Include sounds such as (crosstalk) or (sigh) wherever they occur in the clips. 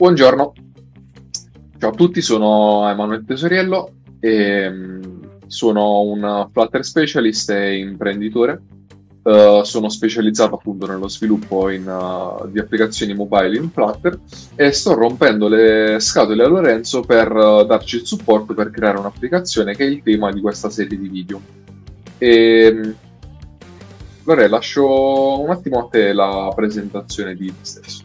Buongiorno, ciao a tutti, sono Emanuele Tesoriello e mm, sono un Flutter specialist e imprenditore. Uh, sono specializzato appunto nello sviluppo in, uh, di applicazioni mobile in Flutter e sto rompendo le scatole a Lorenzo per uh, darci il supporto per creare un'applicazione che è il tema di questa serie di video. E mm, Lore, lascio un attimo a te la presentazione di te stesso.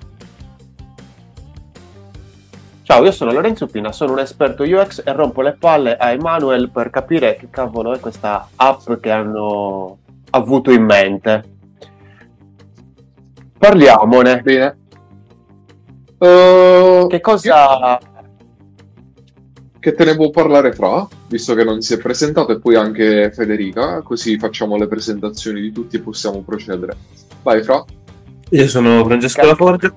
Ciao, io sono Lorenzo Pina, sono un esperto UX e rompo le palle a Emanuel per capire che cavolo è questa app che hanno avuto in mente. Parliamone. Bene. Uh, che cosa... Che te ne può parlare Fra, visto che non si è presentato, e poi anche Federica, così facciamo le presentazioni di tutti e possiamo procedere. Vai Fra. Io sono Francesco Laforte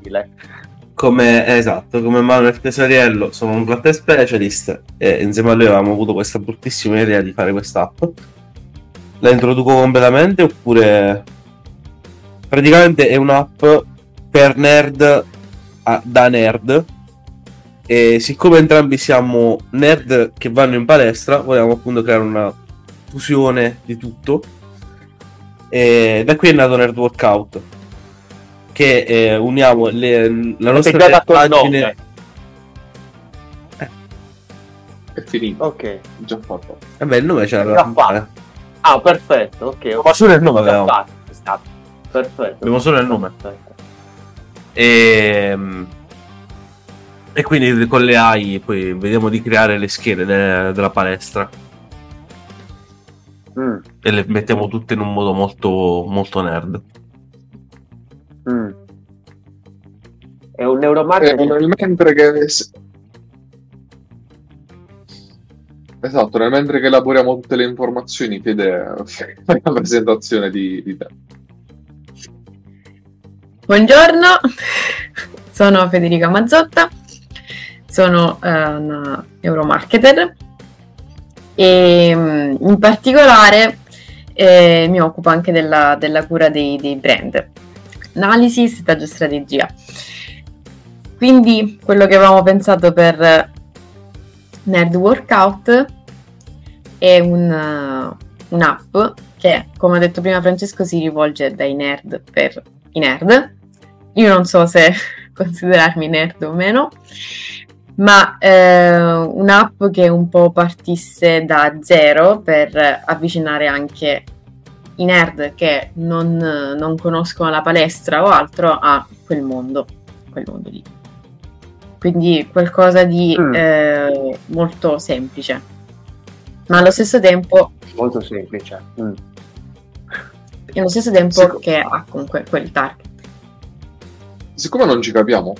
come esatto, come Manuel Tesoriello, sono un Flutter specialist e insieme a lui avevamo avuto questa bruttissima idea di fare quest'app. La introduco completamente oppure praticamente è un'app per nerd a, da nerd e siccome entrambi siamo nerd che vanno in palestra, vogliamo appunto creare una fusione di tutto. E da qui è nato Nerd Workout che eh, uniamo le, la nostra pagina eh. è finito. Ok. Già fatto. Vabbè il nome c'era. Ah perfetto ok. Ma solo il nome avevamo. perfetto. Abbiamo solo il nome. E, ehm, e quindi con le AI poi vediamo di creare le schede de, della palestra mm. e le mettiamo tutte in un modo molto molto nerd Mm. È un neuromarketing. Eh, mentre che... Esatto, nel mentre che elaboriamo tutte le informazioni, chiede fai la presentazione di, di te. Buongiorno, sono Federica Mazzotta, sono una neuromarketer e mm, in particolare eh, mi occupo anche della, della cura dei, dei brand analisi, settaggio strategia. Quindi quello che avevamo pensato per Nerd Workout è un, uh, un'app che, come ha detto prima Francesco, si rivolge dai nerd per i nerd. Io non so se (laughs) considerarmi nerd o meno, ma eh, un'app che un po' partisse da zero per avvicinare anche i nerd che non, non conoscono la palestra o altro a quel mondo, quel mondo lì. Quindi qualcosa di mm. eh, molto semplice, ma allo stesso tempo... Molto semplice. Mm. E allo stesso tempo Siccome... che ha comunque quel target. Siccome non ci capiamo,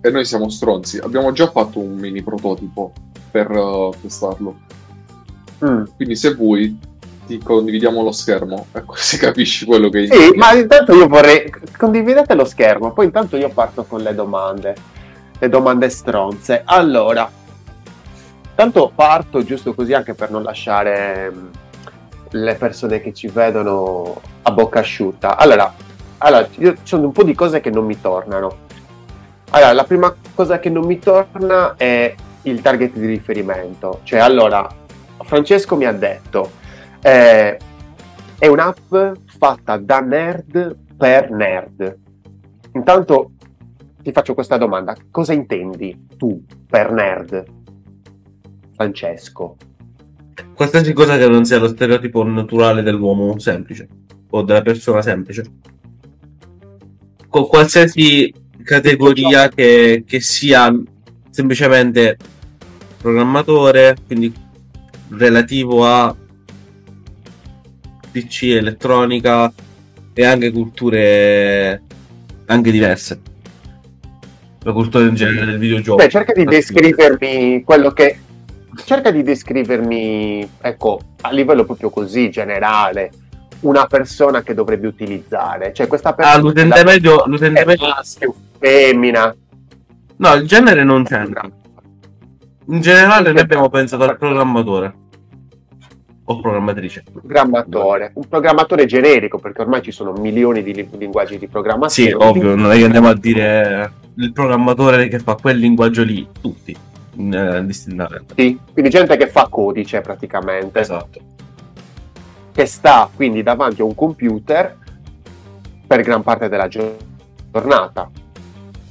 e noi siamo stronzi, abbiamo già fatto un mini prototipo per uh, testarlo. Mm. Quindi se vuoi ti condividiamo lo schermo, (laughs) ecco se capisci quello che Sì, ma intanto io vorrei condividete lo schermo, poi intanto io parto con le domande, le domande stronze. Allora, tanto parto giusto così anche per non lasciare mm, le persone che ci vedono a bocca asciutta. Allora, allora io, ci sono un po' di cose che non mi tornano. Allora, la prima cosa che non mi torna è il target di riferimento. Cioè, allora, Francesco mi ha detto eh, è un'app fatta da nerd per nerd. Intanto ti faccio questa domanda: cosa intendi tu per nerd, Francesco? Qualsiasi cosa che non sia lo stereotipo naturale dell'uomo semplice o della persona semplice. Con qualsiasi categoria che, che sia semplicemente programmatore, quindi relativo a PC, elettronica e anche culture anche diverse. La cultura in genere del videogioco. Beh, cerca di descrivermi quello che cerca di descrivermi, ecco, a livello proprio così generale, una persona che dovrebbe utilizzare. Cioè, questa persona. Ah, l'utente medio, l'utente medio. maschio, femmina. No, il genere non c'entra. In generale, noi abbiamo pensato al programmatore o programmatrice? Programmatore, un programmatore generico, perché ormai ci sono milioni di linguaggi di programmazione. Sì, ovvio, non è che andiamo a dire il programmatore che fa quel linguaggio lì, tutti, indistintamente. Sì, quindi gente che fa codice praticamente. Esatto. Che sta quindi davanti a un computer per gran parte della giornata.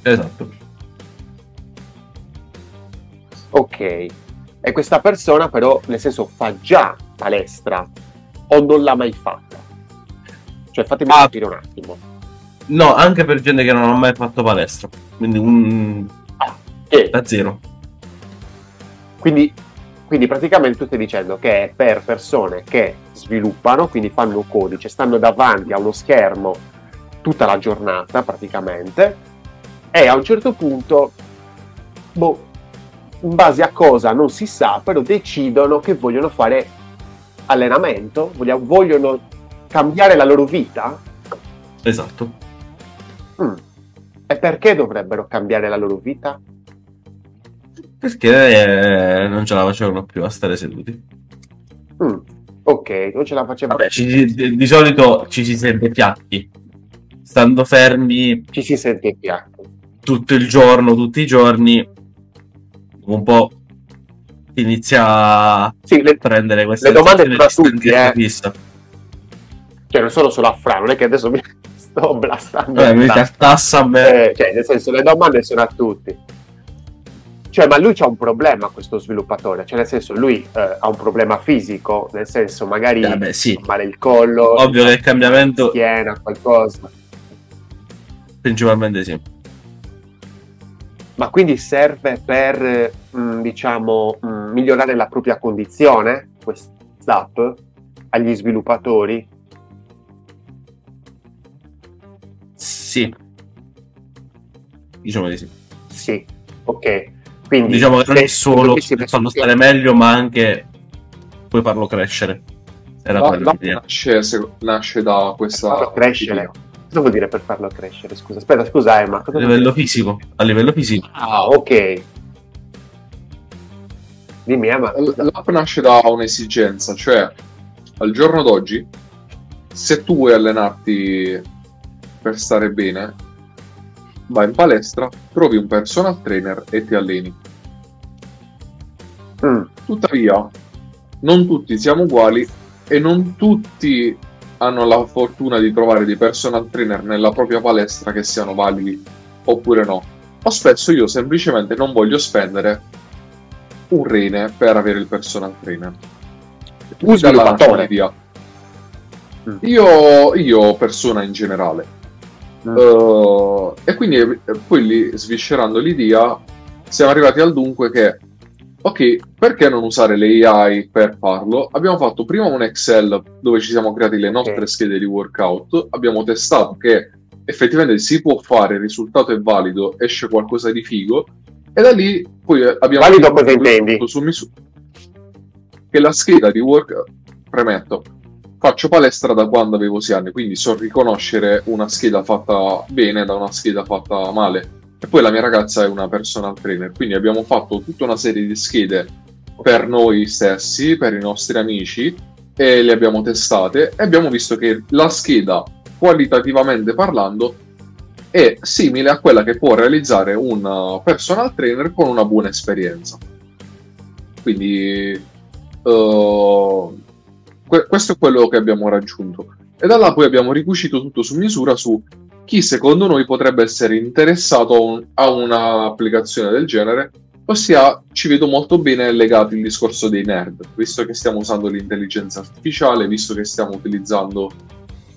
Esatto. Ok. E questa persona però, nel senso, fa già palestra o non l'ha mai fatta? Cioè, fatemi ah, capire un attimo. No, anche per gente che non ha mai fatto palestra. Quindi un... Ah, che? Da zero. Quindi, quindi praticamente tu stai dicendo che è per persone che sviluppano, quindi fanno codice, stanno davanti a uno schermo tutta la giornata praticamente e a un certo punto, boh, in base a cosa non si sa, però decidono che vogliono fare allenamento, vogliono cambiare la loro vita. Esatto. Mm. E perché dovrebbero cambiare la loro vita? Perché eh, non ce la facevano più a stare seduti. Mm. Ok, non ce la facevano più. Ci, di, solito ci si sente piatti. Stando fermi. Ci si sente piatti. Tutto il giorno, tutti i giorni un po' inizia a sì, le, prendere queste le domande tra tutti eh. cioè non sono solo a Fra non è che adesso mi (laughs) sto blastando eh, mi a me. Eh, cioè nel senso le domande sono a tutti. Cioè ma lui c'ha un problema questo sviluppatore. Cioè nel senso lui eh, ha un problema fisico nel senso magari eh beh, sì. male il collo ovvio che il cambiamento schiena qualcosa. principalmente sì ma quindi serve per, mh, mm, diciamo, mh, mm, migliorare la propria condizione, quest'app, agli sviluppatori? Sì. Diciamo di sì. Sì, ok. Quindi, diciamo che non è solo per farlo stare meglio, ma anche puoi farlo crescere. Era no, no, nasce, nasce, da questa... Farlo crescere. Idea Cosa vuol dire per farlo crescere? Scusa, aspetta, scusa Emma. a livello fisico. A livello fisico. Ah, ok. Dimmi Emma. L'app nasce da un'esigenza, cioè al giorno d'oggi, se tu vuoi allenarti per stare bene, vai in palestra, trovi un personal trainer e ti alleni. Mm. Tuttavia, non tutti siamo uguali e non tutti hanno la fortuna di trovare dei personal trainer nella propria palestra che siano validi oppure no. O spesso io semplicemente non voglio spendere un rene per avere il personal trainer. Tu sviluppatore. Mm. Io, io, persona in generale. Mm. Uh, e quindi eh, poi lì, sviscerando l'idea, siamo arrivati al dunque che Ok, perché non usare le AI per farlo? Abbiamo fatto prima un Excel dove ci siamo creati le nostre schede di workout, abbiamo testato che effettivamente si può fare, il risultato è valido, esce qualcosa di figo, e da lì poi abbiamo... Valido cosa intendi? Su misura. Che la scheda di workout, premetto, faccio palestra da quando avevo 6 anni, quindi so riconoscere una scheda fatta bene da una scheda fatta male e poi la mia ragazza è una personal trainer, quindi abbiamo fatto tutta una serie di schede per noi stessi, per i nostri amici, e le abbiamo testate e abbiamo visto che la scheda, qualitativamente parlando, è simile a quella che può realizzare un personal trainer con una buona esperienza. Quindi uh, que- questo è quello che abbiamo raggiunto. E da là poi abbiamo ricucito tutto su misura su chi secondo noi potrebbe essere interessato a, un, a un'applicazione del genere, ossia ci vedo molto bene legato il discorso dei nerd, visto che stiamo usando l'intelligenza artificiale, visto che stiamo utilizzando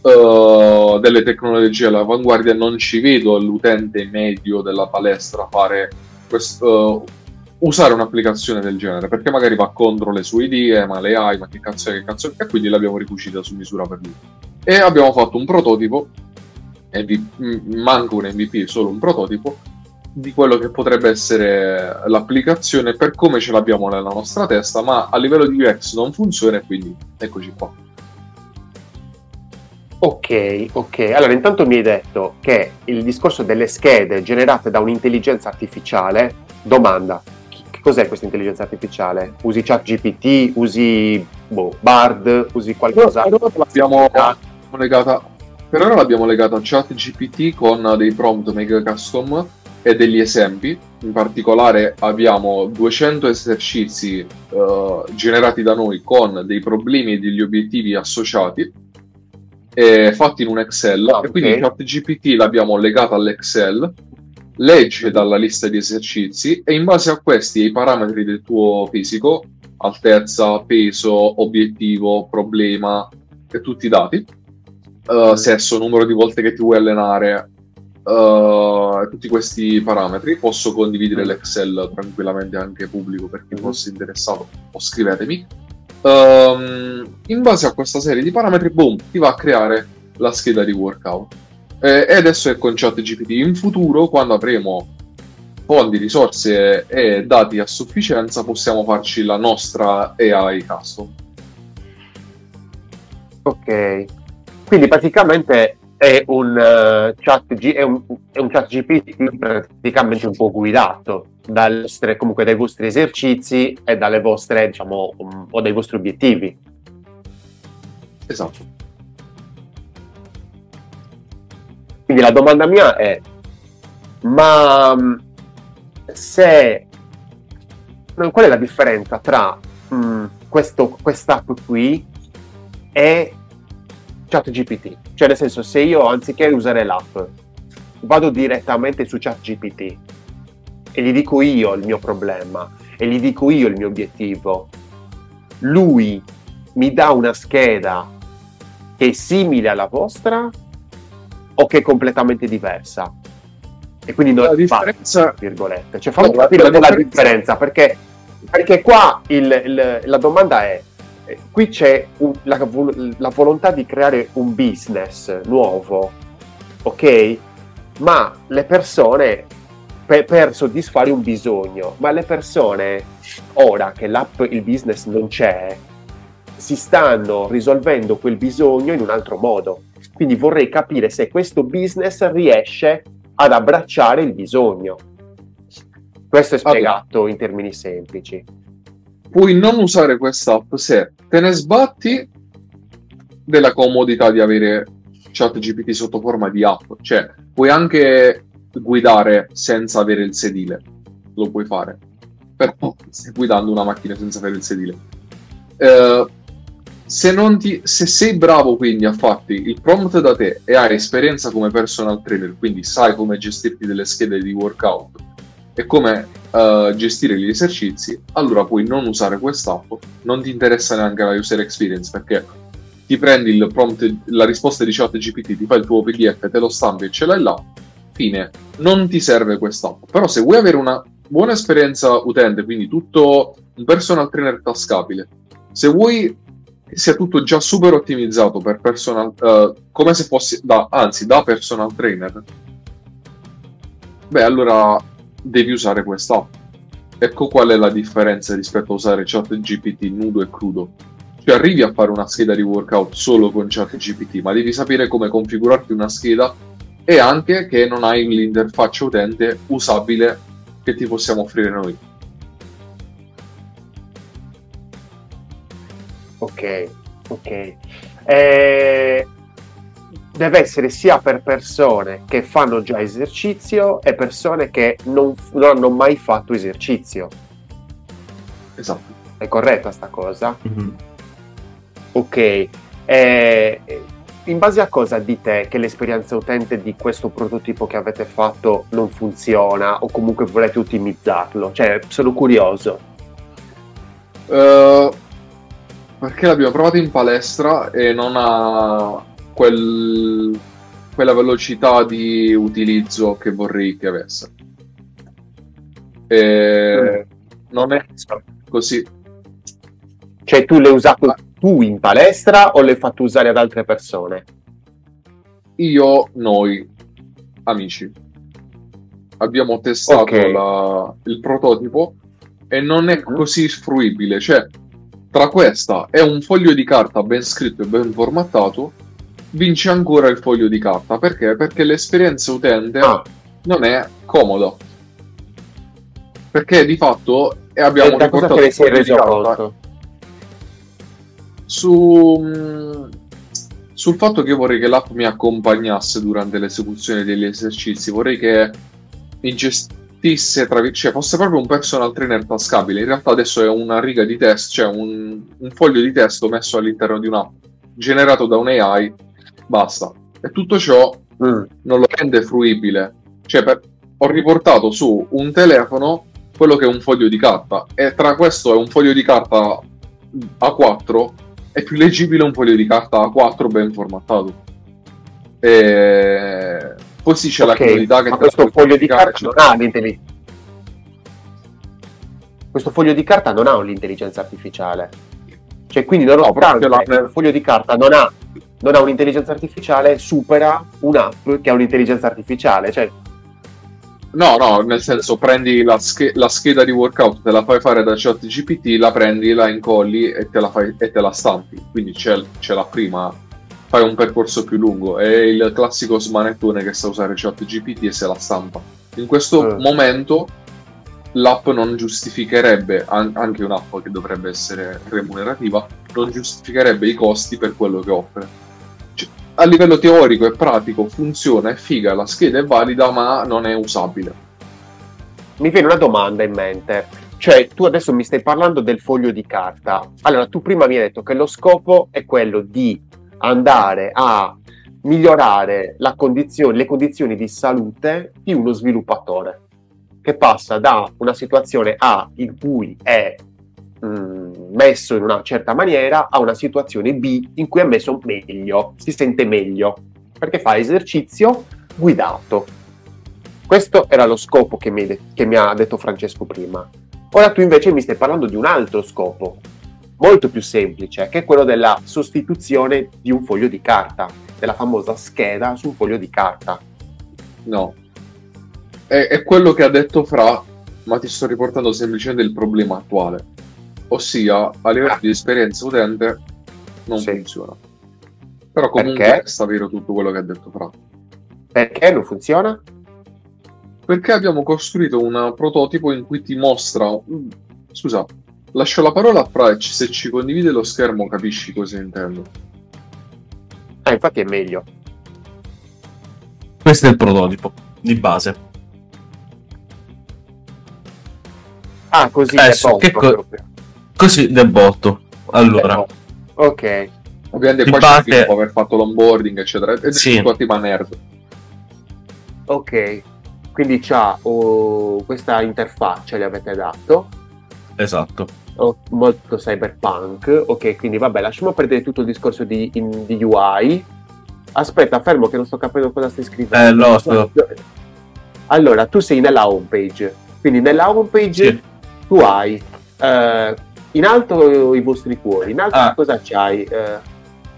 uh, delle tecnologie all'avanguardia, non ci vedo l'utente medio della palestra fare questo, uh, usare un'applicazione del genere, perché magari va contro le sue idee, ma le hai, ma che cazzo è, che cazzo è, e quindi l'abbiamo ricucita su misura per lui. E abbiamo fatto un prototipo MVP, manca un MVP, solo un prototipo di quello che potrebbe essere l'applicazione per come ce l'abbiamo nella nostra testa, ma a livello di UX non funziona e quindi eccoci qua. Ok, ok. Allora, intanto mi hai detto che il discorso delle schede generate da un'intelligenza artificiale, domanda, cos'è questa intelligenza artificiale? Usi ChatGPT, usi boh, Bard, usi qualcosa? Per ora l'abbiamo legata, per ora l'abbiamo legata a ChatGPT con dei prompt mega custom e degli esempi. In particolare abbiamo 200 esercizi uh, generati da noi con dei problemi e degli obiettivi associati fatti in un Excel Ah, e quindi ok. ChatGPT l'abbiamo legata all'Excel legge dalla lista di esercizi e in base a questi e i parametri del tuo fisico altezza, peso, obiettivo, problema e tutti i dati uh, sesso, numero di volte che ti vuoi allenare uh, tutti questi parametri. Posso condividere l'Excel tranquillamente anche pubblico per chi Mhm. fosse interessato o scrivetemi. Ehm, in base a questa serie di parametri boom ti va a creare la scheda di workout. Eh, e adesso è con ChatGPT. In futuro quando avremo fondi, risorse e dati a sufficienza possiamo farci la nostra AI custom. Ok. Quindi praticamente è un, eh, chat G- è un, è un chat GPT praticamente un po' guidato vostre- comunque dai vostri esercizi e dalle vostre, diciamo, um, o dai vostri obiettivi. esatto Quindi la domanda mia è, ma mm, se... Qual è la differenza tra mm, questo, quest'app qui e ChatGPT? Cioè nel senso, se io anziché usare l'app vado direttamente su ChatGPT e gli dico io il mio problema e gli dico io il mio obiettivo, lui mi dà una scheda che è simile alla vostra o che è completamente diversa? E quindi non la differenza tra virgolette. Cioè, fammi No, capire la la differenza- perché, perché qua il- il- la domanda è, qui c'è un- la, la volontà di creare un business nuovo, ok? Ma le persone, per, per soddisfare un bisogno, ma le persone, ora che l'app, il business non c'è, si stanno risolvendo quel bisogno in un altro modo. Quindi vorrei capire se questo business riesce ad abbracciare il bisogno. Questo è spiegato in termini semplici. Puoi non usare quest'app se te ne sbatti della comodità di avere ChatGPT sotto forma di app, cioè puoi anche guidare senza avere il sedile, lo puoi fare, però stai guidando una macchina senza avere il sedile. Eh, se, ti, se sei bravo quindi a farti il prompt da te e hai esperienza come personal trainer, quindi sai come gestirti delle schede di workout e come eh, gestire gli esercizi, allora puoi non usare quest'app, non ti interessa neanche la user experience perché ti prendi prompt, la risposta di chat GPT, ti fai il tuo PDF, te lo stampi e ce l'hai là, fine, non ti serve quest'app. Però se vuoi avere una buona esperienza utente, quindi tutto un personal trainer tascabile, se vuoi che sia tutto già super ottimizzato per personal, eh, come se fosse da, anzi, da personal trainer, beh, allora devi usare quest'app. Ecco qual è la differenza rispetto a usare ChatGPT nudo e crudo. Cioè arrivi a fare una scheda di workout solo con ChatGPT, ma devi sapere come configurarti una scheda e anche che non hai l'interfaccia utente usabile che ti possiamo offrire noi. Ok, ok. Eh, deve essere sia per persone che fanno già esercizio e persone che non, non hanno mai fatto esercizio. Esatto. È corretta sta cosa? Mhm. Ok. Eh, in base a cosa dite che l'esperienza utente di questo prototipo che avete fatto non funziona o comunque volete ottimizzarlo? Cioè, sono curioso. Eh, perché l'abbiamo provato in palestra e non ha quel- quella velocità di utilizzo che vorrei che avesse. E non è così. Cioè, tu l'hai usato tu in palestra o l'hai fatto usare ad altre persone? Io, noi, amici, abbiamo testato Ok. la- il prototipo e non è Mhm. così fruibile. Cioè, tra questa e un foglio di carta ben scritto e ben formattato, vince ancora il foglio di carta. Perché? Perché l'esperienza utente Ah, non è comoda. Perché di fatto e abbiamo cosa te ne sei reso conto? Su, mm, sul fatto che io vorrei che l'app mi accompagnasse durante l'esecuzione degli esercizi, vorrei che mi gestisse, tra, cioè fosse proprio un personal trainer tascabile. In realtà adesso è una riga di testo, cioè un, un foglio di testo messo all'interno di un'app, generato da un AI, basta. E tutto ciò mm. non lo rende fruibile. Cioè, per, ho riportato su un telefono quello che è un foglio di carta e tra questo e un foglio di carta A4 è più leggibile un foglio di carta A4 ben formattato. E... Poi sì c'è okay, la comodità che... Ma questo foglio di carta non ha l'intelligenza. Questo foglio di carta non ha un'intelligenza artificiale. Cioè, quindi nonostante no, il foglio di carta non ha, non ha un'intelligenza artificiale, supera un'app che ha un'intelligenza artificiale. Cioè, No, no, nel senso prendi la, sch- la, scheda di workout, te la fai fare da ChatGPT, la prendi, la incolli e te la, fai- e te la stampi. Quindi c'è, c'è, la prima, fai un percorso più lungo. È il classico smanettone che sa usare ChatGPT e se la stampa. In questo mm. momento l'app non giustificherebbe, an- anche un'app che dovrebbe essere remunerativa, non giustificherebbe i costi per quello che offre a livello teorico e pratico funziona, è figa, la scheda è valida, ma non è usabile. Mi viene una domanda in mente. Cioè, tu adesso mi stai parlando del foglio di carta. Allora, tu prima mi hai detto che lo scopo è quello di andare a migliorare condizione, le condizioni di salute di uno sviluppatore che passa da una situazione A in cui è mm, messo in una certa maniera a una situazione B in cui è messo meglio, si sente meglio, perché fa esercizio guidato. Questo era lo scopo che mi, che mi ha detto Francesco prima. Ora tu invece mi stai parlando di un altro scopo, molto più semplice, che è quello della sostituzione di un foglio di carta, della famosa scheda su un foglio di carta. No, è, è quello che ha detto Fra, ma ti sto riportando semplicemente il problema attuale ossia a livello di esperienza utente non sì. funziona. Però comunque Perché? sta vero tutto quello che ha detto Fra. Perché non funziona? Perché abbiamo costruito un prototipo in cui ti mostra... Scusa, lascio la parola a Fra e se ci condivide lo schermo capisci cosa intendo. Ah, infatti è meglio. Questo è il prototipo, di base. Ah, così eh, è poco, che co- Così del botto. Allora. Ok. Ovviamente qua base... c'è dopo aver fatto l'onboarding, eccetera. Ed sì. è tipo nerd. Ok. Quindi c'ha oh, questa interfaccia gli avete dato. Esatto. Oh, molto cyberpunk. Ok, quindi vabbè, lasciamo perdere tutto il discorso di, in, di UI. Aspetta, fermo che non sto capendo cosa stai scrivendo. Eh, lo so. Allora, tu sei nella homepage. Quindi nella homepage sì. tu hai eh, in alto i vostri cuori, in alto ah. cosa c'hai? Eh...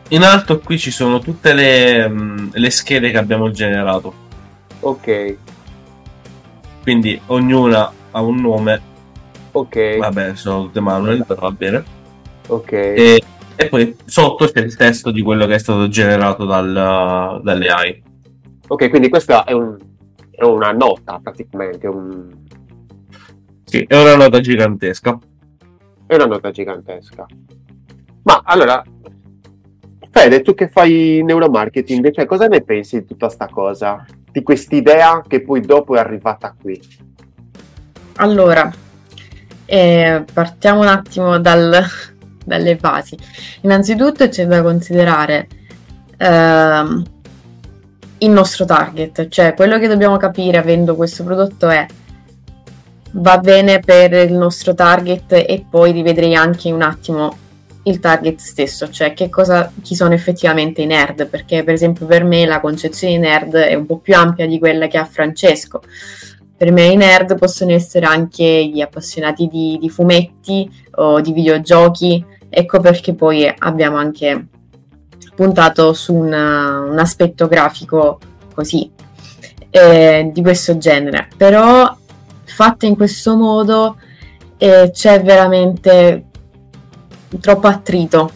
In alto qui ci sono tutte le, um, le schede che abbiamo generato. Ok. Quindi ognuna ha un nome. Ok. Vabbè, sono tutte manual, però va bene. Ok. E, e, poi sotto c'è il testo di quello che è stato generato dal, dalle AI. Ok, quindi questa è, un, è una nota praticamente. Un... Sì, è una nota gigantesca è una nota gigantesca. Ma allora, Fede, tu che fai neuromarketing, cioè cosa ne pensi di tutta sta cosa? Di quest'idea che poi dopo è arrivata qui? Allora, eh, partiamo un attimo dal, (laughs) dalle basi. Innanzitutto c'è da considerare eh, il nostro target, cioè quello che dobbiamo capire avendo questo prodotto è va bene per il nostro target e poi rivedrei anche un attimo il target stesso, cioè che cosa, chi sono effettivamente i nerd, perché per esempio per me la concezione di nerd è un po' più ampia di quella che ha Francesco. Per me i nerd possono essere anche gli appassionati di, di fumetti o di videogiochi, ecco perché poi abbiamo anche puntato su una, un aspetto grafico così, eh, di questo genere. Però fatte in questo modo eh, c'è veramente troppo attrito.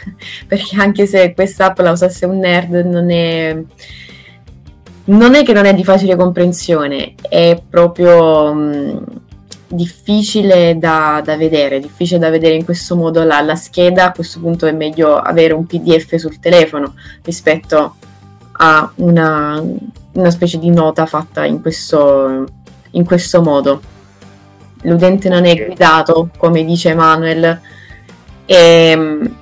(laughs) Perché anche se questa app la usasse un nerd non è non è che non è di facile comprensione è proprio mm, difficile da, da, vedere, difficile da vedere in questo modo la, la, scheda, a questo punto è meglio avere un PDF sul telefono rispetto a una, una specie di nota fatta in questo, in questo modo. L'utente non è guidato, come dice Manuel, è,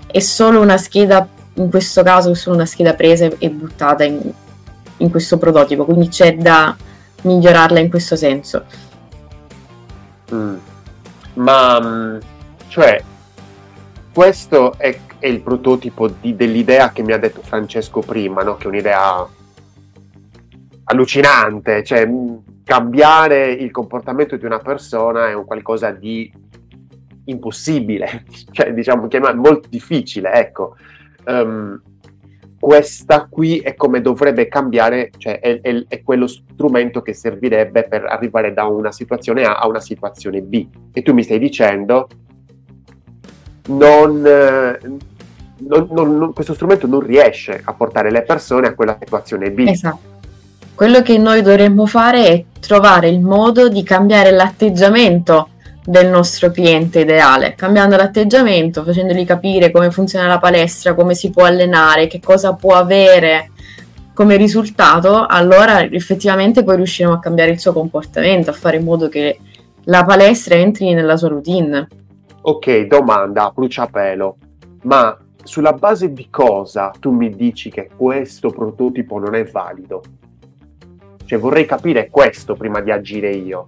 è solo una scheda, in questo caso è solo una scheda presa e buttata in, in questo prototipo, quindi c'è da migliorarla in questo senso. Mm. Ma, mm, cioè, questo è, è il prototipo di, dell'idea che mi ha detto Francesco prima, no? che è un'idea allucinante, cioè mm, cambiare il comportamento di una persona è un qualcosa di impossibile, (laughs) cioè diciamo chiamare molto difficile, ecco. Um, questa qui è come dovrebbe cambiare, cioè è, è, è, quello strumento che servirebbe per arrivare da una situazione A a una situazione B. E tu mi stai dicendo, non, non, non, questo strumento non riesce a portare le persone a quella situazione B. Esatto. Quello che noi dovremmo fare è trovare il modo di cambiare l'atteggiamento del nostro cliente ideale, cambiando l'atteggiamento, facendogli capire come funziona la palestra, come si può allenare, che cosa può avere come risultato, allora effettivamente poi riusciremo a cambiare il suo comportamento, a fare in modo che la palestra entri nella sua routine. Ok, domanda, bruciapelo, ma sulla base di cosa tu mi dici che questo prototipo non è valido? Cioè vorrei capire questo prima di agire io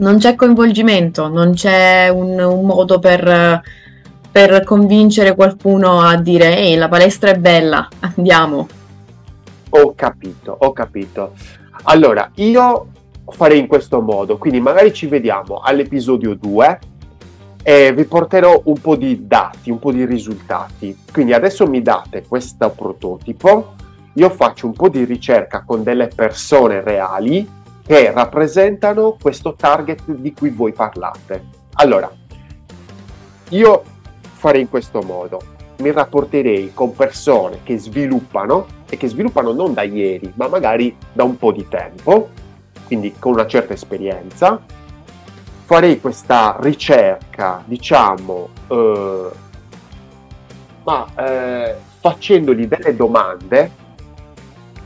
non c'è coinvolgimento, non c'è un, un modo per, per, convincere qualcuno a dire ehi la palestra è bella, (laughs) andiamo. Ho capito, ho capito. Allora, io farei in questo modo, quindi magari ci vediamo all'episodio 2 e vi porterò un po' di dati, un po' di risultati. Quindi adesso mi date questo prototipo, io faccio un po' di ricerca con delle persone reali che rappresentano questo target di cui voi parlate. Allora, io farei in questo modo, mi rapporterei con persone che sviluppano e che sviluppano non da ieri, ma magari da un po' di tempo, quindi con una certa esperienza. Farei questa ricerca, diciamo, eh, ma eh, facendogli delle domande,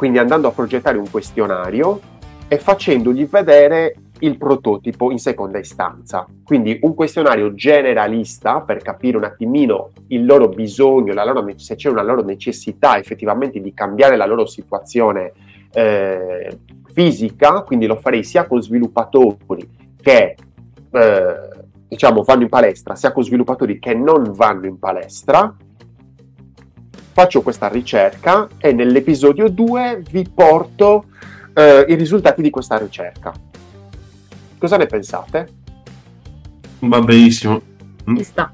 quindi andando a progettare un questionario e facendogli vedere il prototipo in seconda istanza. Quindi un questionario generalista per capire un attimino il loro bisogno, loro, se c'è una loro necessità effettivamente di cambiare la loro situazione eh, fisica, quindi lo farei sia con sviluppatori che eh, diciamo vanno in palestra, sia con sviluppatori che non vanno in palestra. Faccio questa ricerca e nell'episodio 2 vi porto eh, i risultati di questa ricerca. Cosa ne pensate? Va benissimo. Mm. Ci sta.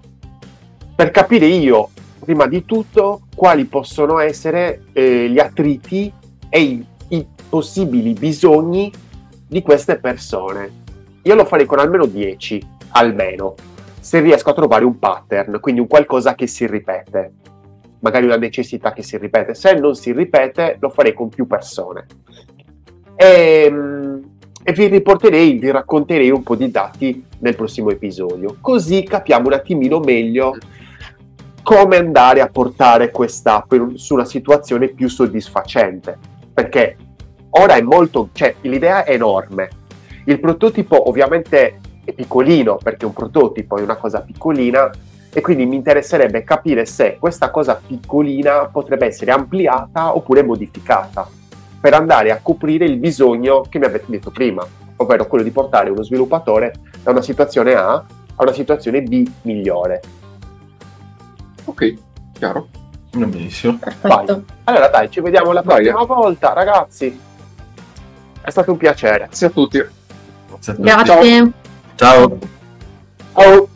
Per capire io, prima di tutto, quali possono essere eh, gli attriti e i, i possibili bisogni di queste persone. Io lo farei con almeno 10, almeno, se riesco a trovare un pattern, quindi un qualcosa che si ripete, magari una necessità che si ripete. Se non si ripete, lo farei con più persone. E, ehm, e vi riporterei, vi racconterei un po' di dati nel prossimo episodio, così capiamo un attimino meglio come andare a portare questa su una situazione più soddisfacente, perché ora è molto, cioè l'idea è enorme, il prototipo ovviamente è piccolino perché un prototipo è una cosa piccolina e quindi mi interesserebbe capire se questa cosa piccolina potrebbe essere ampliata oppure modificata per andare a coprire il bisogno che mi avete detto prima, ovvero quello di portare uno sviluppatore da una situazione A a una situazione B migliore. Ok, chiaro. Benissimo. Vai. Allora dai, ci vediamo la prossima Vai. volta, ragazzi. È stato un piacere. Grazie a tutti. Grazie a tutti. Ciao. Ciao.